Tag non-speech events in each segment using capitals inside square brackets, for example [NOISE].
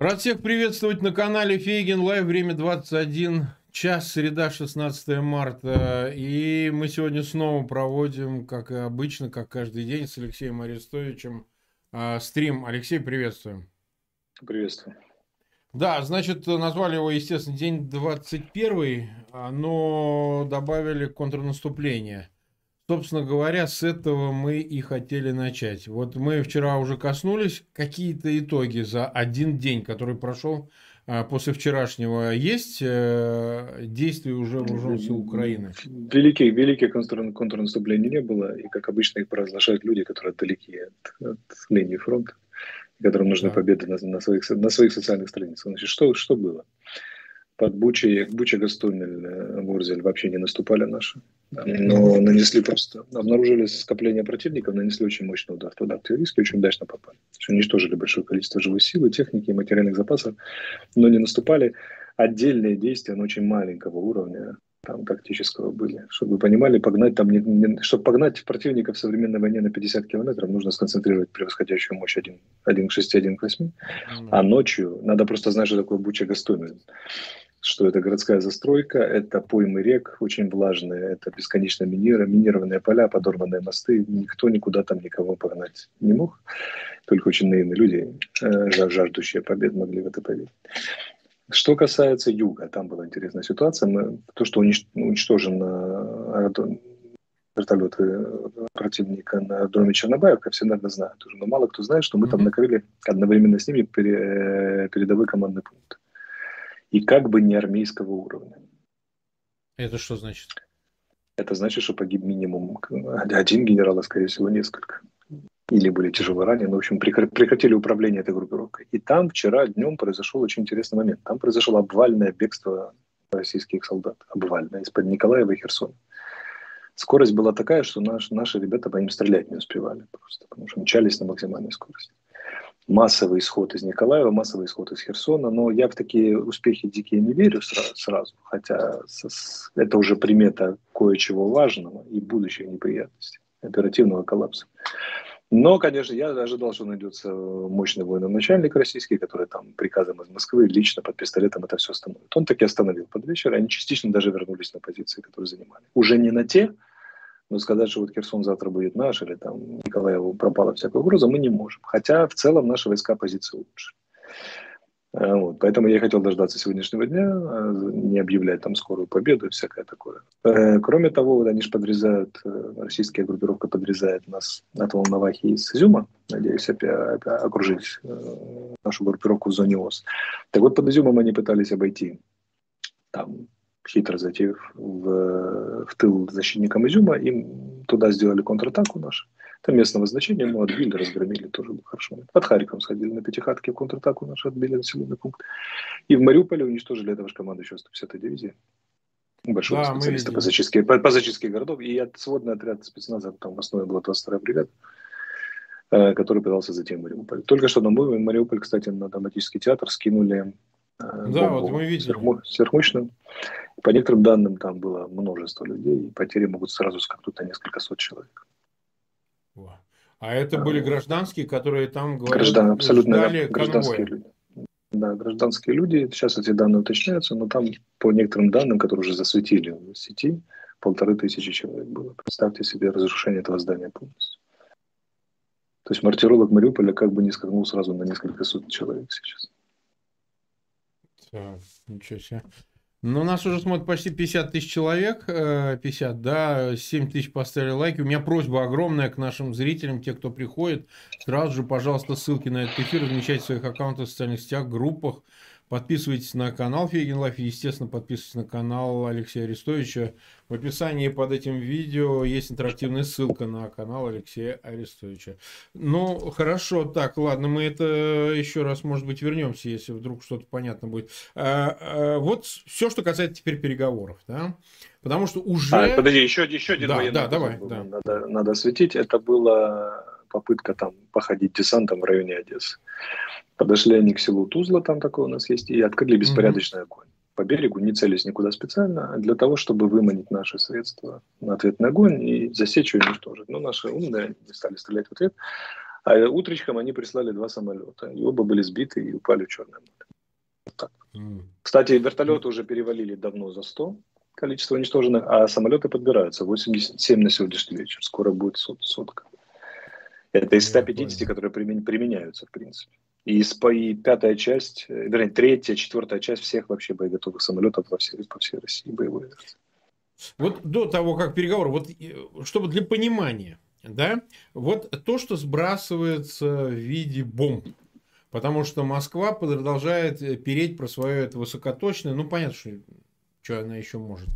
Рад всех приветствовать на канале Фейген Лайв. Время 21 час, среда, 16 марта. И мы сегодня снова проводим, как и обычно, как каждый день, с Алексеем Арестовичем э, стрим. Алексей, приветствуем. Приветствую. Да, значит, назвали его, естественно, день 21, но добавили контрнаступление. Собственно говоря, с этого мы и хотели начать. Вот мы вчера уже коснулись, какие-то итоги за один день, который прошел а, после вчерашнего. Есть э, действия уже вооруженных сил Украины? Великих, великих контрнаступлений не было, и, как обычно, их провозглашают люди, которые далеки от, от линии фронта, которым нужны да. победы на, на, своих, на своих социальных страницах. Значит, что, что было? Под Бучей, Буча, Гастомель, Мурзель вообще не наступали наши но нанесли просто, обнаружили скопление противников, нанесли очень мощный удар туда, артиллерийский, очень удачно попали. Уничтожили большое количество живой силы, техники и материальных запасов, но не наступали. Отдельные действия, но очень маленького уровня, там тактического были. Чтобы вы понимали, погнать там, не, не, чтобы погнать противника в современной войне на 50 километров, нужно сконцентрировать превосходящую мощь 1, 1 к 6, 1 к 8. Mm-hmm. А ночью надо просто знать, что такое Буча Гастомель что это городская застройка, это поймы рек очень влажные, это бесконечно минира, минированные поля, подорванные мосты. Никто никуда там никого погнать не мог. Только очень наивные люди, э, жаждущие побед, могли в это поверить. Что касается юга, там была интересная ситуация. Мы, то, что уничтожено вертолеты противника на аэродроме Чернобаевка, все, наверное, знают уже. Но мало кто знает, что мы mm-hmm. там накрыли одновременно с ними передовой командный пункт и как бы не армейского уровня. Это что значит? Это значит, что погиб минимум один генерал, а скорее всего несколько. Или были тяжело ранены. В общем, прекратили управление этой группировкой. И там вчера днем произошел очень интересный момент. Там произошло обвальное бегство российских солдат. Обвальное. Из-под Николаева и Херсона. Скорость была такая, что наш, наши ребята по ним стрелять не успевали просто, потому что мчались на максимальной скорости массовый исход из Николаева, массовый исход из Херсона. Но я в такие успехи дикие не верю сразу, хотя это уже примета кое-чего важного и будущих неприятностей, оперативного коллапса. Но, конечно, я ожидал, что найдется мощный военачальник российский, который там приказом из Москвы лично под пистолетом это все остановит. Он таки остановил под вечер, они частично даже вернулись на позиции, которые занимали. Уже не на те, но сказать, что вот Херсон завтра будет наш, или там Николаеву пропала всякая угроза, мы не можем. Хотя в целом наши войска позиции лучше. Э, вот. Поэтому я хотел дождаться сегодняшнего дня, а не объявлять там скорую победу и всякое такое. Э, кроме того, вот они же подрезают, э, российская группировка подрезает нас от Волновахи из Изюма, надеюсь, опять, окружить нашу группировку в зоне ОС. Так вот, под Изюмом они пытались обойти там хитро зайти в, в тыл защитникам Изюма, им туда сделали контратаку нашу. Там местного значения, но отбили, разгромили, тоже было хорошо. Под Харьком сходили на пятихатке в контратаку нашу, отбили населенный пункт. И в Мариуполе уничтожили этого же командующего 150-й дивизии. Большого да, специалиста по зачистке, по, по зачистке городов. И от, сводный отряд спецназа, там в основе была 22-я бригада, э, который пытался зайти в Мариуполь. Только что на Мариуполь, кстати, на драматический театр скинули да, вот мы видели. сверхмощную. По некоторым данным, там было множество людей, и потери могут сразу скакнуть на несколько сот человек. А это были гражданские, которые там говорят, Граждан, абсолютно ждали гражданские люди. Да, гражданские люди. Сейчас эти данные уточняются, но там по некоторым данным, которые уже засветили в сети, полторы тысячи человек было. Представьте себе разрушение этого здания полностью. То есть мартиролог Мариуполя как бы не скакнул сразу на несколько сот человек сейчас. Так, ничего себе. Ну, нас уже смотрит почти 50 тысяч человек, 50, э, да, 7 тысяч поставили лайки. У меня просьба огромная к нашим зрителям, те, кто приходит, сразу же, пожалуйста, ссылки на этот эфир размещайте в своих аккаунтах в социальных сетях, группах. Подписывайтесь на канал Фейгин Live естественно, подписывайтесь на канал Алексея Арестовича. В описании под этим видео есть интерактивная ссылка на канал Алексея Арестовича. Ну, хорошо, так, ладно, мы это еще раз, может быть, вернемся, если вдруг что-то понятно будет. А, а, вот все, что касается теперь переговоров, да? Потому что уже... А, подожди, еще, еще один да, да, давай, да. Надо, надо осветить. Это была попытка там походить десантом в районе Одессы. Подошли они к селу Тузла, там такое у нас есть, и открыли беспорядочный огонь. По берегу, не целясь никуда специально, а для того, чтобы выманить наши средства на ответный огонь и засечь и уничтожить. Но наши умные не стали стрелять в ответ. А утречком они прислали два самолета. И оба были сбиты и упали в Черное море. Вот так. Mm. Кстати, вертолеты уже перевалили давно за 100 количество уничтоженных, а самолеты подбираются. 87 на сегодняшний вечер. Скоро будет сот, сотка. Это из 150, которые применяются, в принципе. И, и пятая часть, э, вернее, третья, четвертая часть всех вообще боеготовых самолетов во всей, по всей России боевой версии. Вот до того, как переговоры, вот чтобы для понимания, да, вот то, что сбрасывается в виде бомб, потому что Москва продолжает э, переть про свое это высокоточное, ну, понятно, что что она еще может.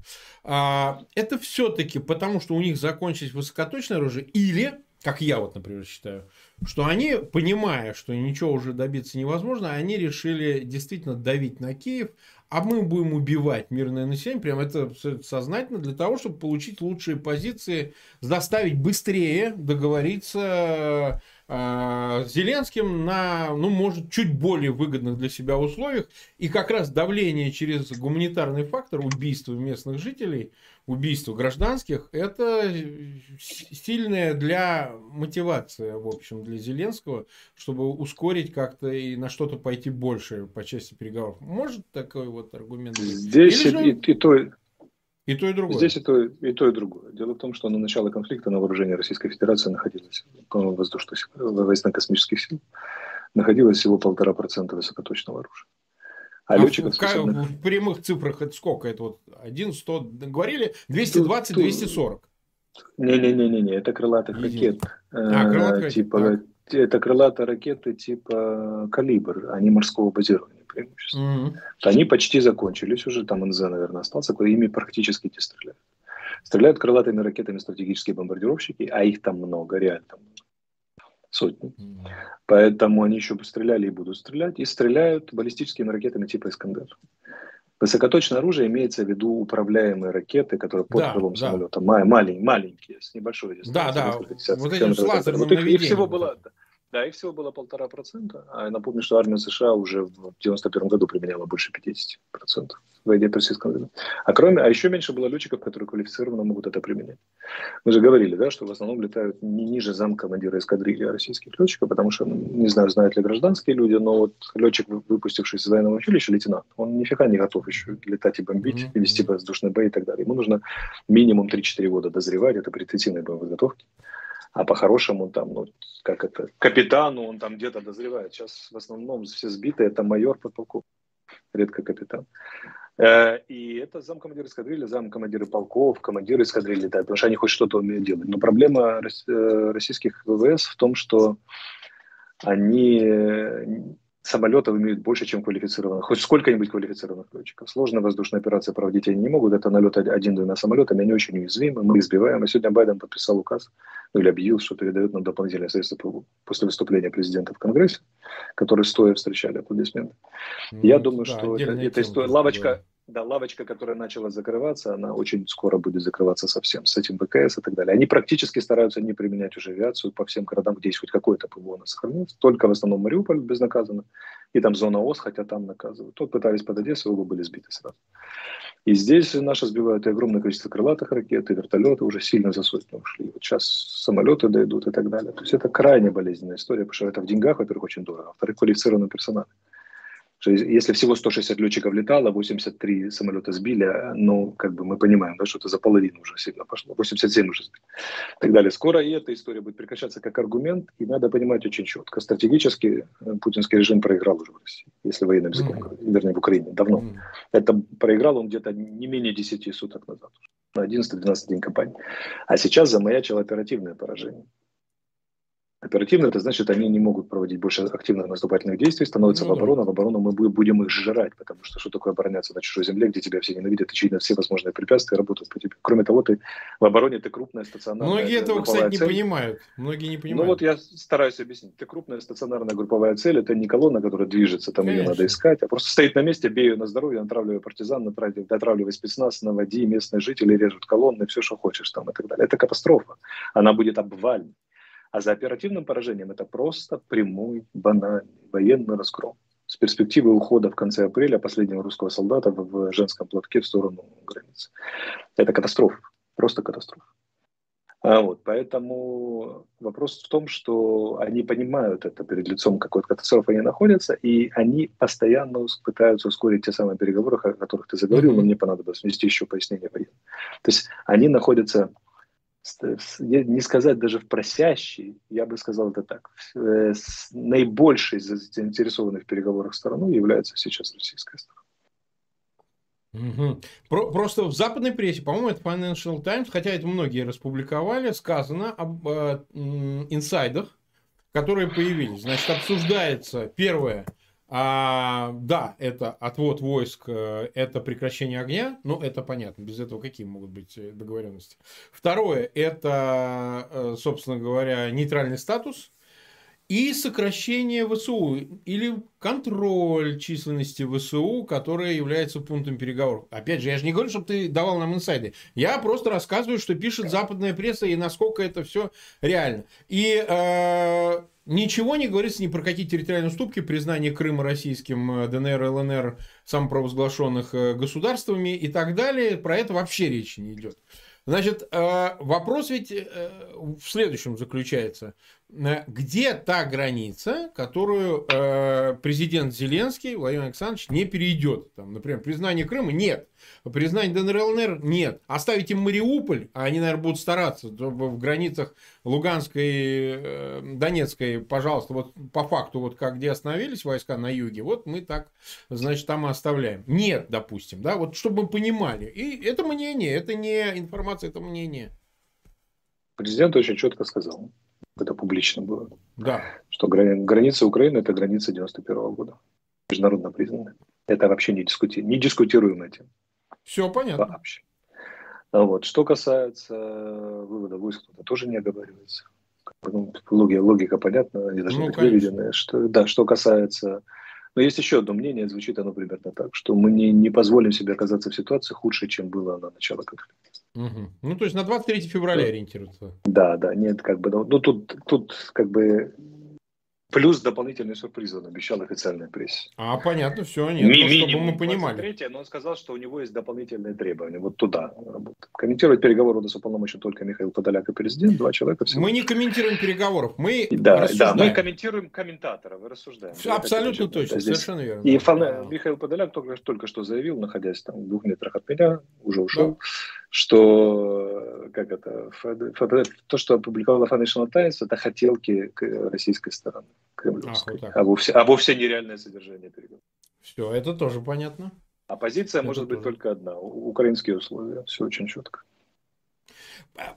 А, это все-таки потому, что у них закончилось высокоточное оружие, или, как я вот, например, считаю, что они, понимая, что ничего уже добиться невозможно, они решили действительно давить на Киев, а мы будем убивать мирное население, прям это сознательно, для того, чтобы получить лучшие позиции, заставить быстрее договориться с Зеленским на, ну, может, чуть более выгодных для себя условиях. И как раз давление через гуманитарный фактор убийства местных жителей – убийства гражданских, это сильная для мотивации, в общем, для Зеленского, чтобы ускорить как-то и на что-то пойти больше по части переговоров. Может такой вот аргумент? Здесь и, он... и, и то, и то, и другое. Здесь и то, и то, и другое. Дело в том, что на начало конфликта на вооружении Российской Федерации находилось, воздушных военно-космических сил, находилось всего полтора процента высокоточного оружия. А, а летчиков способных... в прямых цифрах это сколько? Это вот 1, 100, говорили? 220, 240. Не-не-не, это крылатых ракет. А, крылатых типа, Это крылатые ракеты типа «Калибр», они морского базирования преимущество. Mm-hmm. Они почти закончились уже, там НЗ, наверное, остался, ими практически не стреляют. Стреляют крылатыми ракетами стратегические бомбардировщики, а их там много, реально там сотни. Mm-hmm. Поэтому они еще постреляли и будут стрелять. И стреляют баллистическими ракетами типа «Искандер». Высокоточное оружие имеется в виду управляемые ракеты, которые под да, крылом да. самолета, маленькие, маленькие, с небольшой дистанции. Да, да, вот эти с лазерным вот их, всего было, да, их всего было полтора процента. А я напомню, что армия США уже в 91 году применяла больше 50 процентов войне Персидского залива. А кроме, а еще меньше было летчиков, которые квалифицированно могут это применять. Мы же говорили, да, что в основном летают не ниже замкомандира эскадрильи российских летчиков, потому что, не знаю, знают ли гражданские люди, но вот летчик, выпустившийся из военного училища, лейтенант, он нифига не готов еще летать и бомбить, mm-hmm. и вести воздушные бои и так далее. Ему нужно минимум 3-4 года дозревать, это при интенсивной боевой подготовке. А по-хорошему там, ну, как это, капитану он там где-то дозревает. Сейчас в основном все сбиты, это майор, подполковник, редко капитан. Э, и это замкомандир эскадрильи, замкомандиры полков, командиры эскадрильи летают, потому что они хоть что-то умеют делать. Но проблема э, российских ВВС в том, что они самолетов имеют больше, чем квалифицированных, хоть сколько-нибудь квалифицированных летчиков. Сложная воздушная операция проводить они не могут. Это налет один-двумя самолетами, они очень уязвимы, мы избиваем. И сегодня Байден подписал указ, ну, или объявил, что передает нам дополнительные средства после выступления президента в Конгрессе, который стоя встречали аплодисменты. Ну, Я думаю, да, что это, это история, лавочка, да, лавочка, которая начала закрываться, она очень скоро будет закрываться совсем с этим БКС и так далее. Они практически стараются не применять уже авиацию по всем городам, где есть хоть какое-то ПВО на сохранится. Только в основном Мариуполь безнаказанно. И там зона ОС, хотя там наказывают. Тут пытались под Одессой, оба были сбиты сразу. И здесь наши сбивают и огромное количество крылатых ракет, и вертолеты уже сильно за сотню ушли. Вот сейчас самолеты дойдут и так далее. То есть это крайне болезненная история, потому что это в деньгах, во-первых, очень дорого, а во-вторых, квалифицированный персонал что если всего 160 летчиков летало, 83 самолета сбили, ну, как бы мы понимаем, да, что это за половину уже сильно пошло, 87 уже сбили. И так далее. Скоро и эта история будет прекращаться как аргумент, и надо понимать очень четко. Стратегически э, путинский режим проиграл уже в России, если военным языком, mm-hmm. вернее, в Украине, давно. Mm-hmm. Это проиграл он где-то не менее 10 суток назад, на 11-12 день кампании. А сейчас замаячило оперативное поражение. Оперативно это значит, они не могут проводить больше активных наступательных действий, становятся ну, в оборону, в оборону мы будем их сжирать, потому что что такое обороняться на чужой земле, где тебя все ненавидят, на все возможные препятствия работают по тебе. Кроме того, ты в обороне ты крупная стационарная Многие этого, кстати, не цель. понимают. Многие не ну понимают. Ну вот я стараюсь объяснить. Ты крупная стационарная групповая цель, это не колонна, которая движется, там Конечно. ее надо искать, а просто стоит на месте, бей ее на здоровье, натравливай партизан, натравливай спецназ, наводи, местные жители режут колонны, все, что хочешь там и так далее. Это катастрофа. Она будет обвальной. А за оперативным поражением это просто прямой, банальный военный разгром с перспективой ухода в конце апреля последнего русского солдата в женском платке в сторону границы. Это катастрофа, просто катастрофа. А вот, поэтому вопрос в том, что они понимают это перед лицом какой-то катастрофы они находятся, и они постоянно пытаются ускорить те самые переговоры, о которых ты заговорил, но мне понадобилось внести еще пояснение. То есть они находятся, не сказать даже в просящей, я бы сказал это так, э, наибольшей заинтересованной в переговорах стороной является сейчас российская сторона. Угу. Про, просто в западной прессе, по-моему, это Financial Times, хотя это многие распубликовали, сказано об э, инсайдах, которые появились. Значит, обсуждается первое, а, да, это отвод войск, э, это прекращение огня, ну, это понятно, без этого какие могут быть э, договоренности. Второе, это, э, собственно говоря, нейтральный статус, и сокращение ВСУ или контроль численности ВСУ, которая является пунктом переговоров. Опять же, я же не говорю, чтобы ты давал нам инсайды. Я просто рассказываю, что пишет западная пресса и насколько это все реально. И э, ничего не говорится ни про какие территориальные уступки, признание Крыма российским, э, ДНР, ЛНР самопровозглашенных э, государствами и так далее. Про это вообще речи не идет. Значит, э, вопрос ведь в следующем заключается. Где та граница, которую президент Зеленский, Владимир Александрович, не перейдет. Там, например, признание Крыма нет, признание ДНР ЛНР нет. Оставить им Мариуполь, а они, наверное, будут стараться, в границах Луганской, э, Донецкой, пожалуйста, вот по факту, вот как где остановились войска на юге, вот мы так, значит, там и оставляем. Нет, допустим, да, вот чтобы мы понимали. И это мнение, это не информация, это мнение. Президент очень четко сказал, это публично было. Да. Что грани, граница Украины – это граница 91 -го года. Международно признанная. Это вообще не, дискути, не дискутируемая тема. Все понятно. Вообще. А вот. Что касается вывода войск, это тоже не оговаривается. Ну, логика, логика понятна, они должны ну, быть выведены. Что, да, что касается но есть еще одно мнение, звучит оно примерно так, что мы не, не позволим себе оказаться в ситуации худше, чем было на начало конфликта. Угу. Ну, то есть на 23 февраля да. ориентируется. Да, да, нет, как бы, ну, ну тут, тут как бы Плюс дополнительный сюрприз он обещал официальной прессе. А, понятно, все, нет, Ми- ну, чтобы мы понимали. 23, но он сказал, что у него есть дополнительные требования. Вот туда работать. Комментировать переговоры до уполномочен только Михаил Подоляк и президент, два человека. Всего. Мы не комментируем переговоров, мы да, рассуждаем. Да, мы комментируем комментаторов и рассуждаем. Все, абсолютно точно, точно здесь. совершенно верно. И фан... Михаил Подоляк только, только что заявил, находясь там в двух метрах от меня, уже ушел, да. Что как это, то, что опубликовала Financial Times, это хотелки российской стороны кремлевской, Ах, вот а, вовсе, а вовсе нереальное содержание переговоров. Все, это тоже понятно. Оппозиция это может тоже. быть только одна. Украинские условия. Все очень четко.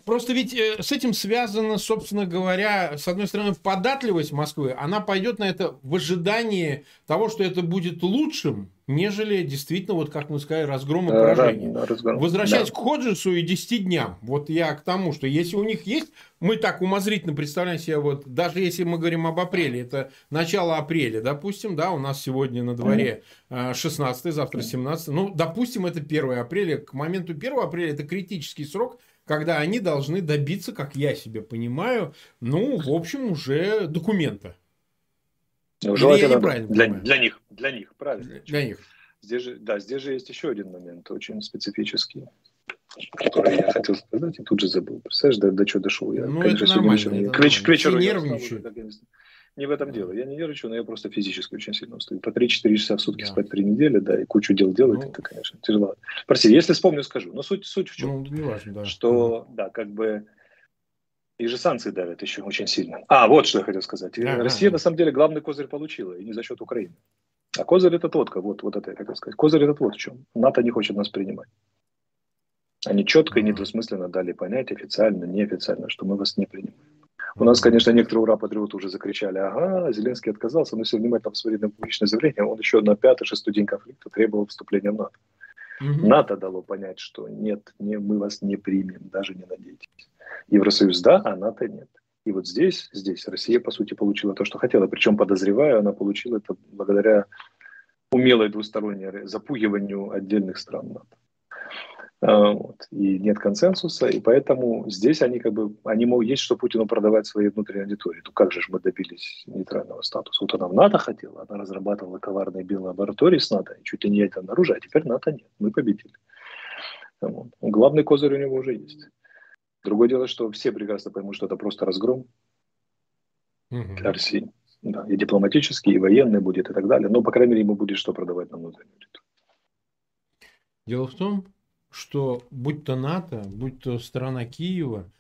Просто ведь э, с этим связано, собственно говоря, с одной стороны, податливость Москвы. Она пойдет на это в ожидании того, что это будет лучшим, нежели действительно, вот как мы сказали, разгром и поражение. Да, разгром. Возвращаясь да. к Ходжесу и 10 дням, вот я к тому, что если у них есть, мы так умозрительно представляем себе, вот даже если мы говорим об апреле, это начало апреля, допустим, да, у нас сегодня на дворе 16, завтра 17, ну, допустим, это 1 апреля, к моменту 1 апреля это критический срок, когда они должны добиться, как я себе понимаю, ну, в общем, уже документа. Ну, желательно для, для них, для них, правильно. Для, них. Здесь же, да, здесь же есть еще один момент, очень специфический, который я хотел сказать и тут же забыл. Представляешь, до, до чего дошел я? Ну, Конечно, это нормально. Вечером, это к, нормально. к вечеру я нервничаю. Не в этом дело. Я не нервничаю, но я просто физически очень сильно устаю. По 3-4 часа в сутки да. спать 3 недели, да, и кучу дел делать, ну, это, конечно, тяжело. Прости, если вспомню, скажу. Но суть, суть в чем? Ну, не важно, да. Что, да, как бы и же санкции давят еще очень сильно. А, вот что я хотел сказать. А-а-а. Россия, на самом деле, главный козырь получила, и не за счет Украины. А козырь это тот, вот, вот это я хотел сказать. Козырь это вот в чем. НАТО не хочет нас принимать. Они четко и недвусмысленно дали понять, официально, неофициально, что мы вас не принимаем. У нас, конечно, некоторые ура-патриоты уже закричали, ага, Зеленский отказался, но если внимательно посмотреть на публичное заявление, он еще на пятый-шестой день конфликта требовал вступления в НАТО. Угу. НАТО дало понять, что нет, не, мы вас не примем, даже не надейтесь. Евросоюз да, а НАТО нет. И вот здесь, здесь Россия, по сути, получила то, что хотела. Причем, подозреваю, она получила это благодаря умелой двусторонней запугиванию отдельных стран НАТО. А, вот. И нет консенсуса, и поэтому здесь они как бы, они могут, есть что Путину продавать своей внутренней аудитории. Ну как же мы добились нейтрального статуса? Вот она в НАТО хотела, она разрабатывала коварные биолаборатории с НАТО, и чуть ли не это оружие, а теперь НАТО нет, мы победили. Вот. Главный козырь у него уже есть. Другое дело, что все прекрасно поймут, что это просто разгром угу. для России. Да, и дипломатический, и военный будет, и так далее. Но, по крайней мере, ему будет что продавать на внутреннюю Дело в том, что будь то НАТО, будь то страна Киева,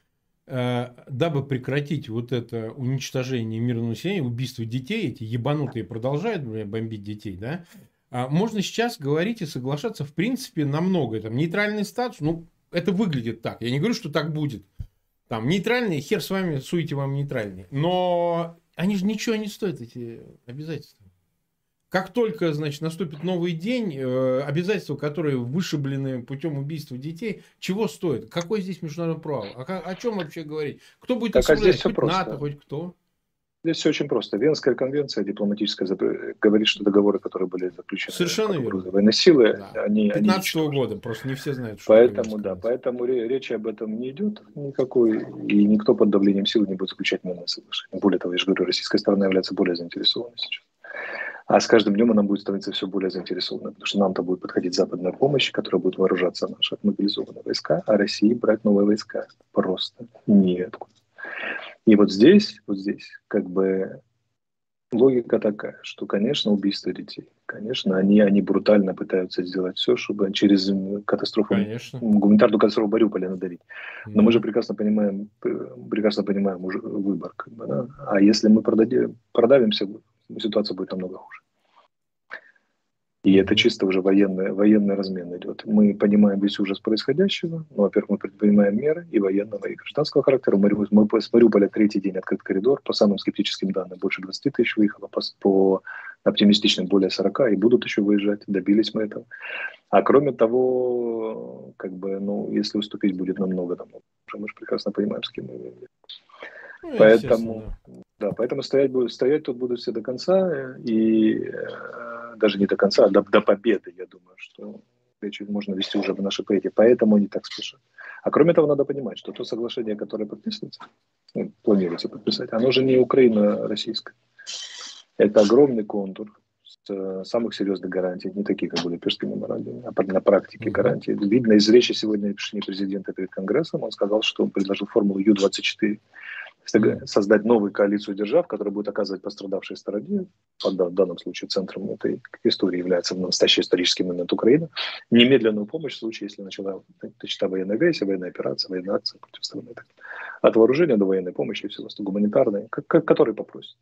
э, дабы прекратить вот это уничтожение мирного населения, убийство детей, эти ебанутые продолжают бомбить детей, да, а можно сейчас говорить и соглашаться, в принципе, на многое. Там нейтральный статус, ну, это выглядит так. Я не говорю, что так будет. Там нейтральный, хер с вами, суете вам нейтральный. Но они же ничего не стоят, эти обязательства. Как только, значит, наступит новый день, э, обязательства, которые вышиблены путем убийства детей, чего стоит? Какой здесь международный право? О, о чем вообще говорить? Кто будет так, а здесь хоть. НАТО, хоть кто? Здесь все очень просто. Венская конвенция дипломатическая говорит, что договоры, которые были заключены Совершенно верно. военной силы, да. они... 15 -го года, просто не все знают, что Поэтому, да, поэтому речи об этом не идет никакой, и никто под давлением силы не будет заключать мирное соглашение. Более того, я же говорю, российская сторона является более заинтересованной сейчас. А с каждым днем она будет становиться все более заинтересованной, потому что нам-то будет подходить западная помощь, которая будет вооружаться наши мобилизованные войска, а России брать новые войска просто неоткуда. И вот здесь, вот здесь, как бы логика такая, что, конечно, убийство детей, конечно, они, они брутально пытаются сделать все, чтобы через катастрофу, конечно. гуманитарную катастрофу Мариуполя надавить. Но mm. мы же прекрасно понимаем, прекрасно понимаем уже выбор, как бы, да? А если мы продадим, продавимся, ситуация будет намного хуже. И это чисто уже военный, военный размен идет. Мы понимаем весь ужас происходящего. Ну, во-первых, мы предпринимаем меры и военного, и гражданского характера. Мы, мы с Мариуполя третий день открыт коридор. По самым скептическим данным, больше 20 тысяч выехало, по, по оптимистичным более 40, и будут еще выезжать. Добились мы этого. А кроме того, как бы, ну, если уступить будет намного, намного, мы же прекрасно понимаем, с кем мы имеем ну, поэтому, да, поэтому стоять, стоять тут будут все до конца, и э, даже не до конца, а до, до победы, я думаю, что речь можно вести уже в нашей поэте, поэтому они так спешат. А кроме того, надо понимать, что то соглашение, которое подписывается, ну, планируется подписать, оно же не Украина-российское. Это огромный контур с, э, самых серьезных гарантий, не такие, как были Будапештский меморандум, а на практике гарантии. Видно из речи сегодня президента перед Конгрессом, он сказал, что он предложил формулу Ю-24, создать новую коалицию держав, которая будет оказывать пострадавшей стороне, в данном случае центром этой истории является настоящий исторический момент Украины, немедленную помощь в случае, если начала начата военная агрессия, военная операция, военная акция против страны. От вооружения до военной помощи и всего остального, гуманитарной, который попросит.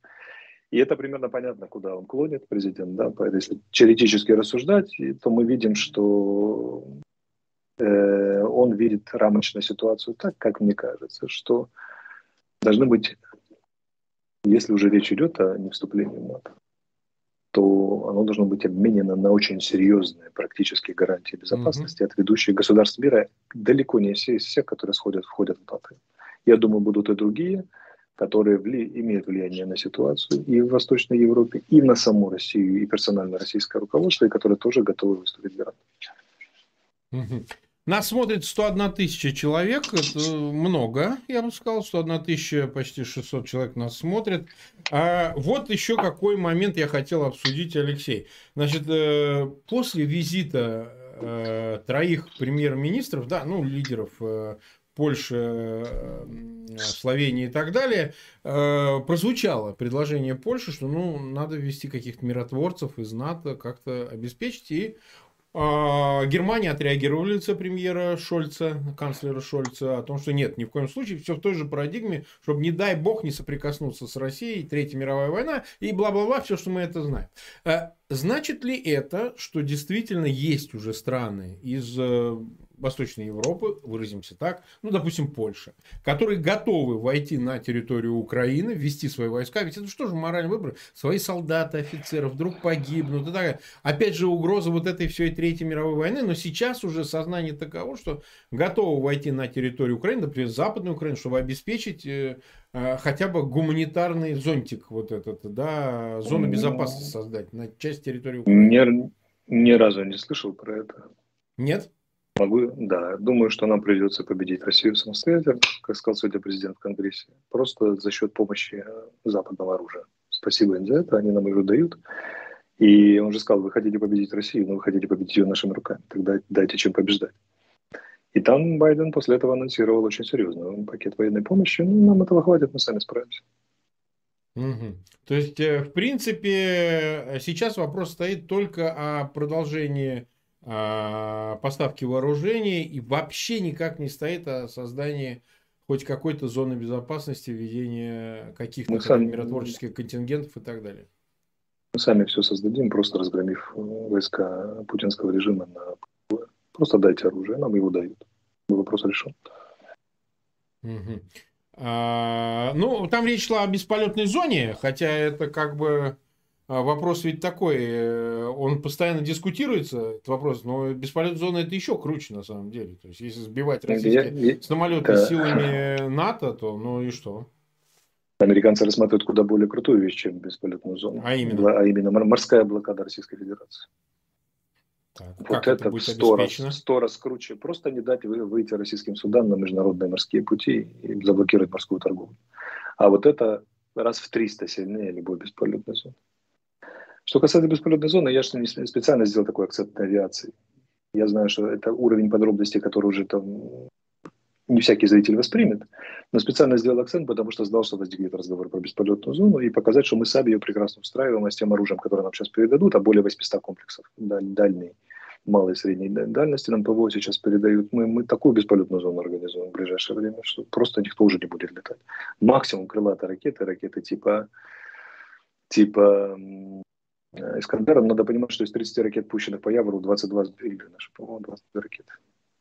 И это примерно понятно, куда он клонит, президент. Да? Если теоретически рассуждать, то мы видим, что э, он видит рамочную ситуацию так, как мне кажется, что должны быть, если уже речь идет о невступлении в НАТО, то оно должно быть обменено на очень серьезные практические гарантии безопасности mm-hmm. от ведущих государств мира, далеко не все из всех, которые сходят, входят в НАТО. Я думаю, будут и другие, которые вли, имеют влияние на ситуацию и в Восточной Европе, и на саму Россию, и персонально российское руководство, и которые тоже готовы выступить гарантом. Mm-hmm. Нас смотрит 101 тысяча человек, это много, я бы сказал, 101 тысяча, почти 600 человек нас смотрят. А вот еще какой момент я хотел обсудить, Алексей. Значит, э, после визита э, троих премьер-министров, да, ну, лидеров э, Польши, Словении и так далее, прозвучало предложение Польши, что ну, надо ввести каких-то миротворцев из НАТО, как-то обеспечить. И Германия отреагировала вице-премьера Шольца, канцлера Шольца, о том, что нет, ни в коем случае, все в той же парадигме, чтобы, не дай бог, не соприкоснуться с Россией, Третья мировая война и бла-бла-бла, все, что мы это знаем. А, значит ли это, что действительно есть уже страны из э, Восточной Европы, выразимся так, ну, допустим, Польша, которые готовы войти на территорию Украины, ввести свои войска, ведь это что же моральный выбор? Свои солдаты, офицеры вдруг погибнут и так Опять же, угроза вот этой всей Третьей мировой войны, но сейчас уже сознание таково, что готовы войти на территорию Украины, например, Западную Украину, чтобы обеспечить э, э, хотя бы гуманитарный зонтик вот этот, да, зону ну, безопасности создать на часть территории Украины. Ни, ни разу не слышал про это. Нет? Могу, да. Думаю, что нам придется победить Россию самостоятельно, как сказал сегодня президент в Конгрессе, просто за счет помощи э, западного оружия. Спасибо им за это, они нам его дают. И он же сказал, вы хотите победить Россию, но вы хотите победить ее нашими руками, тогда дайте чем побеждать. И там Байден после этого анонсировал очень серьезный пакет военной помощи. Ну, нам этого хватит, мы сами справимся. Угу. То есть, э, в принципе, сейчас вопрос стоит только о продолжении поставки вооружений и вообще никак не стоит о создании хоть какой-то зоны безопасности, введения каких-то сами... миротворческих контингентов и так далее. Мы сами все создадим, просто разгромив э, войска путинского режима на Просто дайте оружие, нам его дают. Вопрос решен. Угу. А, ну, там речь шла о бесполетной зоне, хотя это как бы а, вопрос ведь такой, э, он постоянно дискутируется, этот вопрос, но бесполетная зона это еще круче на самом деле. То есть, если сбивать российские я, я, самолеты да. силами НАТО, то ну и что? Американцы рассматривают куда более крутую вещь, чем бесполетную зону. А именно? А именно морская блокада Российской Федерации. Так, вот это, это будет сто раз, сто раз круче. Просто не дать выйти российским судам на международные морские пути и заблокировать морскую торговлю. А вот это раз в 300 сильнее любой бесполетной зоны. Что касается бесполетной зоны, я же специально сделал такой акцент на авиации. Я знаю, что это уровень подробностей, который уже там не всякий зритель воспримет, но специально сделал акцент, потому что знал, что возникнет разговор про бесполетную зону, и показать, что мы сами ее прекрасно устраиваем, а с тем оружием, которое нам сейчас передадут, а более 800 комплексов дальней, малой и средней дальности нам ПВО сейчас передают, мы, мы такую бесполетную зону организуем в ближайшее время, что просто никто уже не будет летать. Максимум крылатые ракеты, ракеты типа, типа Искандером, надо понимать, что из 30 ракет, пущенных по Явору, 22 сбили наши ПВО, 22 ракеты.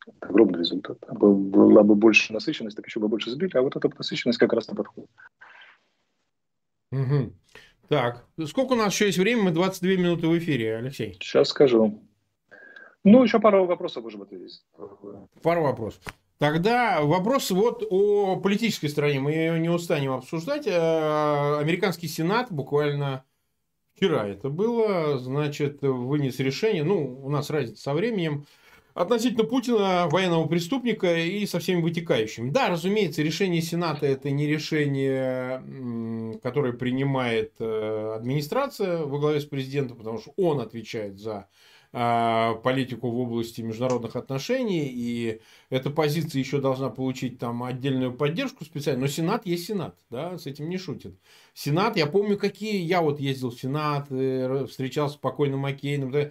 Это огромный результат. А была бы больше насыщенность, так еще бы больше сбили, а вот эта насыщенность как раз на подход. Угу. Так, сколько у нас еще есть времени? Мы 22 минуты в эфире, Алексей. Сейчас скажу. Ну, еще пару вопросов, может быть, есть. Пару вопросов. Тогда вопрос вот о политической стороне. Мы ее не устанем обсуждать. Э, американский Сенат буквально вчера это было, значит, вынес решение, ну, у нас разница со временем, относительно Путина, военного преступника и со всеми вытекающими. Да, разумеется, решение Сената это не решение, которое принимает э, администрация во главе с президентом, потому что он отвечает за политику в области международных отношений, и эта позиция еще должна получить там отдельную поддержку специально, но Сенат есть Сенат, да, с этим не шутит. Сенат, я помню, какие, я вот ездил в Сенат, э, встречался с покойным Маккейном, да,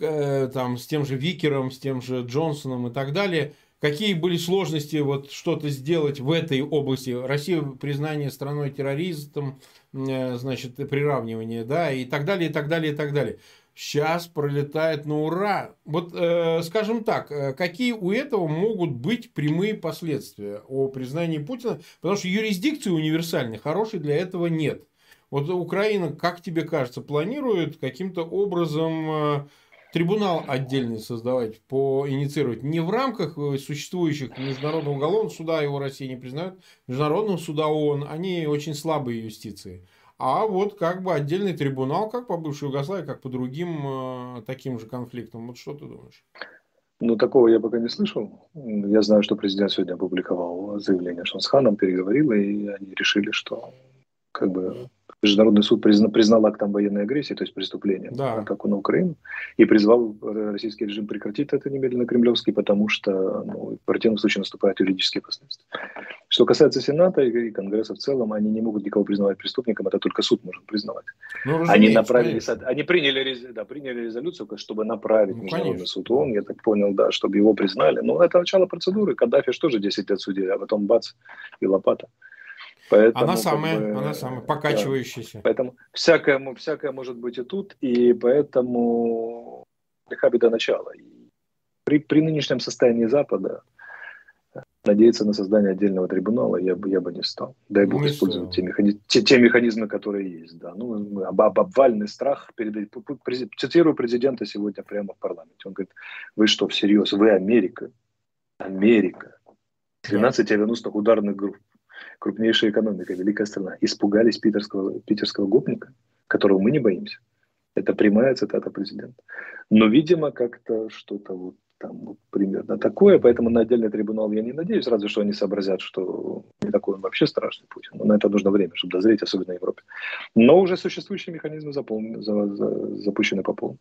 э, там, с тем же Викером, с тем же Джонсоном и так далее, какие были сложности вот что-то сделать в этой области. Россия признание страной террористом, э, значит, приравнивание, да, и так далее, и так далее, и так далее сейчас пролетает на ура. Вот, э, скажем так, э, какие у этого могут быть прямые последствия о признании Путина? Потому что юрисдикции универсальной хорошей для этого нет. Вот Украина, как тебе кажется, планирует каким-то образом э, трибунал отдельный создавать, по инициировать не в рамках э, существующих Международного уголовного суда, его Россия не признает, Международного суда ООН, они очень слабые юстиции а вот как бы отдельный трибунал, как по бывшей Югославии, как по другим э, таким же конфликтам. Вот что ты думаешь? Ну, такого я пока не слышал. Я знаю, что президент сегодня опубликовал заявление, что он с Ханом переговорил, и они решили, что как бы Международный суд признал, признал актом военной агрессии, то есть преступлением, да. атаку на Украину, и призвал российский режим прекратить это немедленно кремлевский, потому что ну, в противном случае наступают юридические последствия. Что касается Сената и Конгресса в целом, они не могут никого признавать преступником, это только суд может признавать. Ну, они направили, они приняли, да, приняли резолюцию, чтобы направить ну, Международный конечно. суд ООН, я так понял, да, чтобы его признали. Но это начало процедуры. Каддафи же тоже 10 лет судили, а потом бац, и лопата. Поэтому, она самая, как бы, она самая покачивающаяся. Да, поэтому всякое, всякое может быть и тут, и поэтому лиха беда начала. При, при нынешнем состоянии Запада надеяться на создание отдельного трибунала я бы, я бы не стал. Дай бог не использовать те, механи... те, те механизмы, которые есть. Да. Ну, об, об обвальный страх. Перед... Цитирую президента сегодня прямо в парламенте. Он говорит, вы что, всерьез? Вы Америка? Америка. 12 авианосных ударных групп крупнейшая экономика, великая страна, испугались питерского, питерского гопника, которого мы не боимся. Это прямая цитата президента. Но, видимо, как-то что-то вот там вот примерно такое, поэтому на отдельный трибунал я не надеюсь, разве что они сообразят, что не такой он вообще страшный Путин. Но на это нужно время, чтобы дозреть, особенно в Европе. Но уже существующие механизмы запол... за... За... запущены по полной.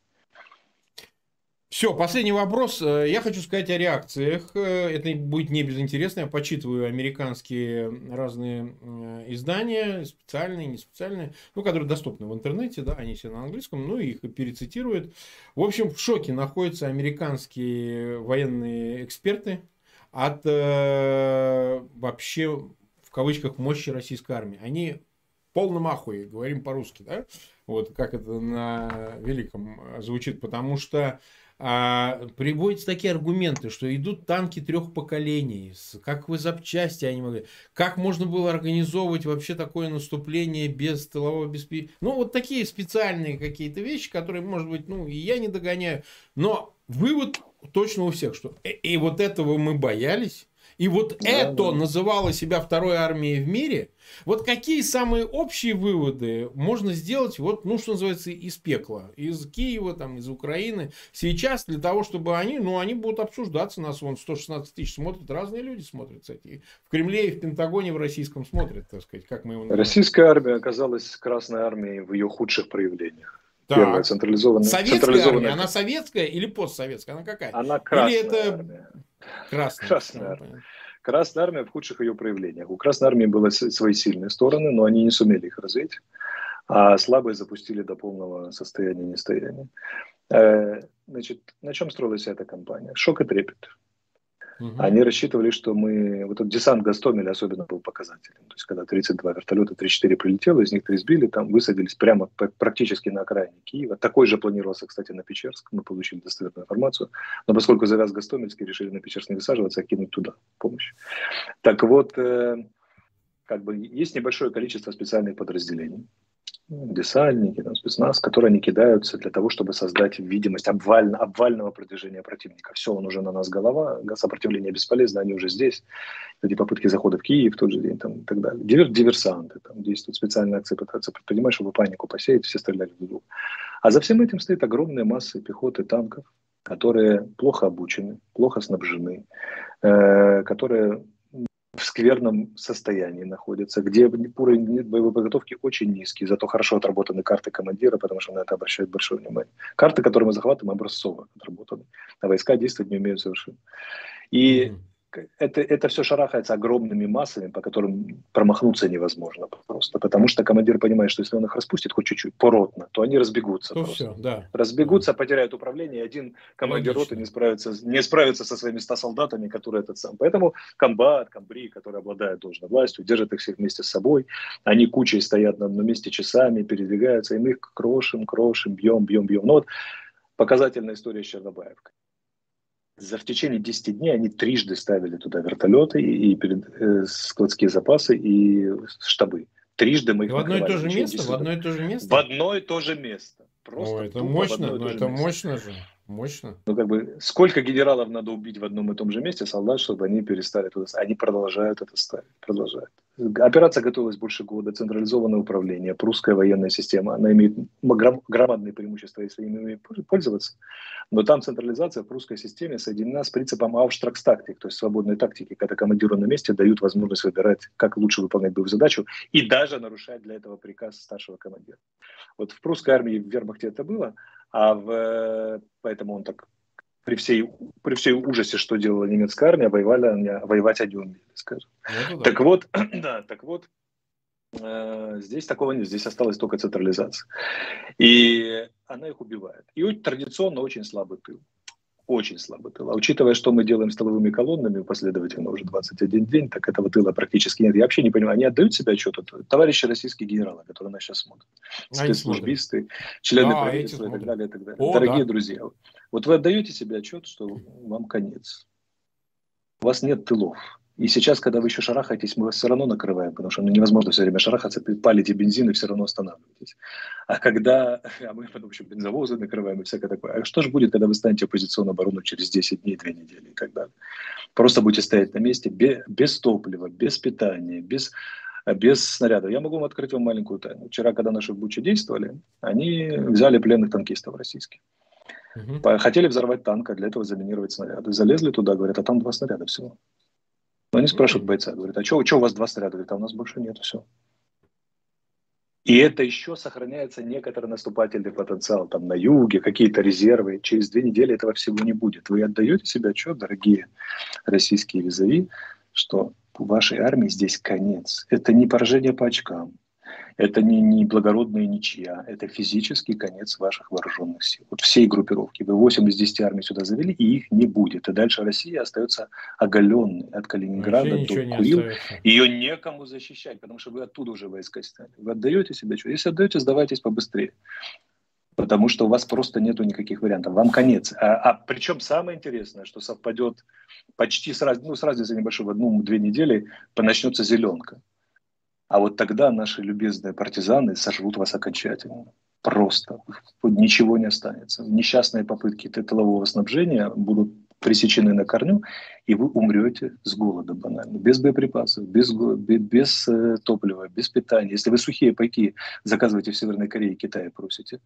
Все, последний вопрос. Э, я хочу сказать о реакциях. Э, это будет не безинтересно. Я почитываю американские разные э, издания, специальные, не специальные, ну, которые доступны в интернете, да, они все на английском, ну, их перецитируют. В общем, в шоке находятся американские военные эксперты от э, вообще, в кавычках, мощи российской армии. Они полном ахуе, говорим по-русски, да, вот как это на великом звучит, потому что а, приводятся такие аргументы, что идут танки трех поколений, как вы запчасти они могли, как можно было организовывать вообще такое наступление без тылового обеспечения. Ну, вот такие специальные какие-то вещи, которые, может быть, ну, и я не догоняю. Но вывод точно у всех, что и, и вот этого мы боялись, и вот да, это да. называло себя второй армией в мире. Вот какие самые общие выводы можно сделать, вот, ну, что называется, из пекла, из Киева, там, из Украины, сейчас для того, чтобы они, ну, они будут обсуждаться, нас вон 116 тысяч смотрят, разные люди смотрят, кстати, в Кремле и в Пентагоне, в российском смотрят, так сказать, как мы его называем. Российская армия оказалась Красной армией в ее худших проявлениях. Так. Первая централизованная. Советская централизованная... армия, она советская или постсоветская? Она какая? Она красная Или это армия. Красная. Красная армия. Красная армия в худших ее проявлениях. У Красной армии были свои сильные стороны, но они не сумели их развить, а слабые запустили до полного состояния нестояния. Э, значит, на чем строилась эта кампания? Шок и трепет. Угу. Они рассчитывали, что мы... Вот этот десант Гастомеля особенно был показателем. То есть, когда 32 вертолета, 3-4 прилетело, из них 3 сбили, там высадились прямо практически на окраине Киева. Такой же планировался, кстати, на Печерск. Мы получили достоверную информацию. Но поскольку завяз Гастомельский, решили на Печерск не высаживаться, а кинуть туда помощь. Так вот, э, как бы есть небольшое количество специальных подразделений десантники, там, спецназ, которые они кидаются для того, чтобы создать видимость обвально, обвального продвижения противника. Все, он уже на нас голова, сопротивление бесполезно, они уже здесь. Эти попытки захода в Киев в тот же день там, и так далее. Дивер, диверсанты, там действуют специальные акции, пытаются предпринимать, чтобы панику посеять, все стреляли друг друга. А за всем этим стоит огромная масса пехоты, танков, которые плохо обучены, плохо снабжены, э, которые в скверном состоянии находятся, где уровень боевой подготовки очень низкий, зато хорошо отработаны карты командира, потому что на это обращают большое внимание. Карты, которые мы захватываем, образцово отработаны, а войска действовать не умеют совершенно. И mm-hmm это, это все шарахается огромными массами, по которым промахнуться невозможно просто. Потому что командир понимает, что если он их распустит хоть чуть-чуть поротно, то они разбегутся. То просто. Все, да. Разбегутся, потеряют управление, и один командир Логично. роты не справится, не справится со своими 100 солдатами, которые этот сам. Поэтому комбат, комбри, которые обладают должной властью, держат их всех вместе с собой. Они кучей стоят на одном месте часами, передвигаются, и мы их крошим, крошим, бьем, бьем, бьем. Ну вот показательная история с Чернобаевкой за в течение 10 дней они трижды ставили туда вертолеты и, и перед, э, складские запасы и штабы. Трижды мы их в одно и то же место, в одно и то же место. В одно и то же место. Просто О, это мощно, но это место. мощно же. Мощно. Ну, как бы, сколько генералов надо убить в одном и том же месте, солдат, чтобы они перестали туда. Они продолжают это ставить, продолжают. Операция готовилась больше года, централизованное управление, прусская военная система, она имеет громадные преимущества, если ими пользоваться. Но там централизация в прусской системе соединена с принципом Auftragstactik, то есть свободной тактики, когда командиру на месте дают возможность выбирать, как лучше выполнять боевую задачу, и даже нарушать для этого приказ старшего командира. Вот в прусской армии в вермахте это было, а в, поэтому он так при всей, при всей ужасе, что делала немецкая армия, воевали воевать они умели, скажем. Ну, да. Так вот, [CLEARS THROAT] да, так вот, э, здесь такого нет, здесь осталась только централизация. И она их убивает. И традиционно очень слабый тыл очень слабый тыл. А учитывая, что мы делаем с тыловыми колоннами последовательно уже 21 день, так этого тыла практически нет. Я вообще не понимаю, они отдают себе отчет? Товарищи российские генералы, которые нас сейчас смотрят, спецслужбисты, члены да, правительства и так далее, и так далее. О, Дорогие да. друзья, вот вы отдаете себе отчет, что вам конец. У вас нет тылов. И сейчас, когда вы еще шарахаетесь, мы вас все равно накрываем, потому что ну, невозможно все время шарахаться, палите бензин и все равно останавливаетесь. А когда, а мы потом еще бензовозы накрываем и всякое такое. А что же будет, когда вы станете оппозиционную оборону через 10 дней, 2 недели и так далее? Просто будете стоять на месте без, без топлива, без питания, без, без снарядов. Я могу вам открыть вам маленькую тайну. Вчера, когда наши в Буче действовали, они взяли пленных танкистов российских. Угу. Хотели взорвать танк, а для этого заминировать снаряды. Залезли туда, говорят, а там два снаряда всего. Но они спрашивают бойца, говорят, а что у вас два снаряда? Говорит, а у нас больше нет, все. И это еще сохраняется некоторый наступательный потенциал там на юге, какие-то резервы. Через две недели этого всего не будет. Вы отдаете себе отчет, дорогие российские визави, что вашей армии здесь конец. Это не поражение по очкам, это не, не благородная ничья, это физический конец ваших вооруженных сил. Вот всей группировки. Вы 8 из 10 армий сюда завели, и их не будет. И дальше Россия остается оголенной от Калининграда Вообще до Курил. Ее некому защищать, потому что вы оттуда уже войска сняли. Вы отдаете себе что? Если отдаете, сдавайтесь побыстрее. Потому что у вас просто нету никаких вариантов. Вам конец. А, а причем самое интересное, что совпадет почти сразу, ну, сразу за небольшой, в одну-две недели начнется зеленка. А вот тогда наши любезные партизаны сожрут вас окончательно. Просто. Ничего не останется. Несчастные попытки тылового снабжения будут пресечены на корню, и вы умрете с голода банально, без боеприпасов, без, без, э, топлива, без питания. Если вы сухие пайки заказываете в Северной Корее и Китае просите,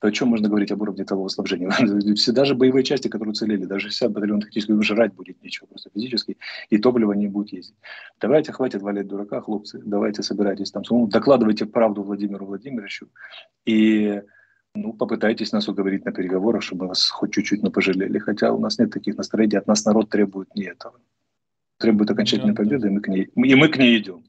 то о чем можно говорить об уровне того снабжения? [LAUGHS] Все, даже боевые части, которые уцелели, даже вся батальон тактический, жрать будет нечего просто физически, и топливо не будет ездить. Давайте, хватит валять дурака, хлопцы, давайте собирайтесь там, докладывайте правду Владимиру Владимировичу, и ну, попытайтесь нас уговорить на переговорах, чтобы нас хоть чуть-чуть но пожалели. Хотя у нас нет таких настроений, от нас народ требует не этого. Требует окончательной победы, и мы к ней, и мы к ней идем.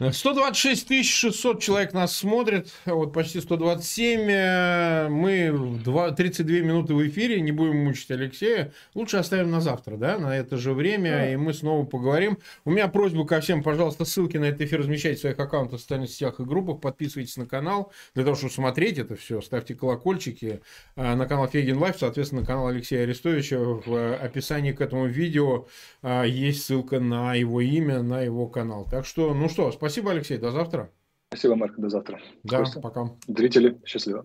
126 600 человек нас смотрит, вот почти 127. Э, мы 2, 32 минуты в эфире, не будем мучить Алексея. Лучше оставим на завтра, да, на это же время, да. и мы снова поговорим. У меня просьба ко всем, пожалуйста, ссылки на этот эфир размещайте в своих аккаунтах в социальных сетях и группах, подписывайтесь на канал, для того, чтобы смотреть это все, ставьте колокольчики э, на канал Фейгин Live, соответственно, на канал Алексея Арестовича. В описании к этому видео э, есть ссылка на его имя, на его канал. Так что, ну что, спасибо Спасибо, Алексей. До завтра. Спасибо, Марк. До завтра. Да, Костя. пока. Зрители, счастливо.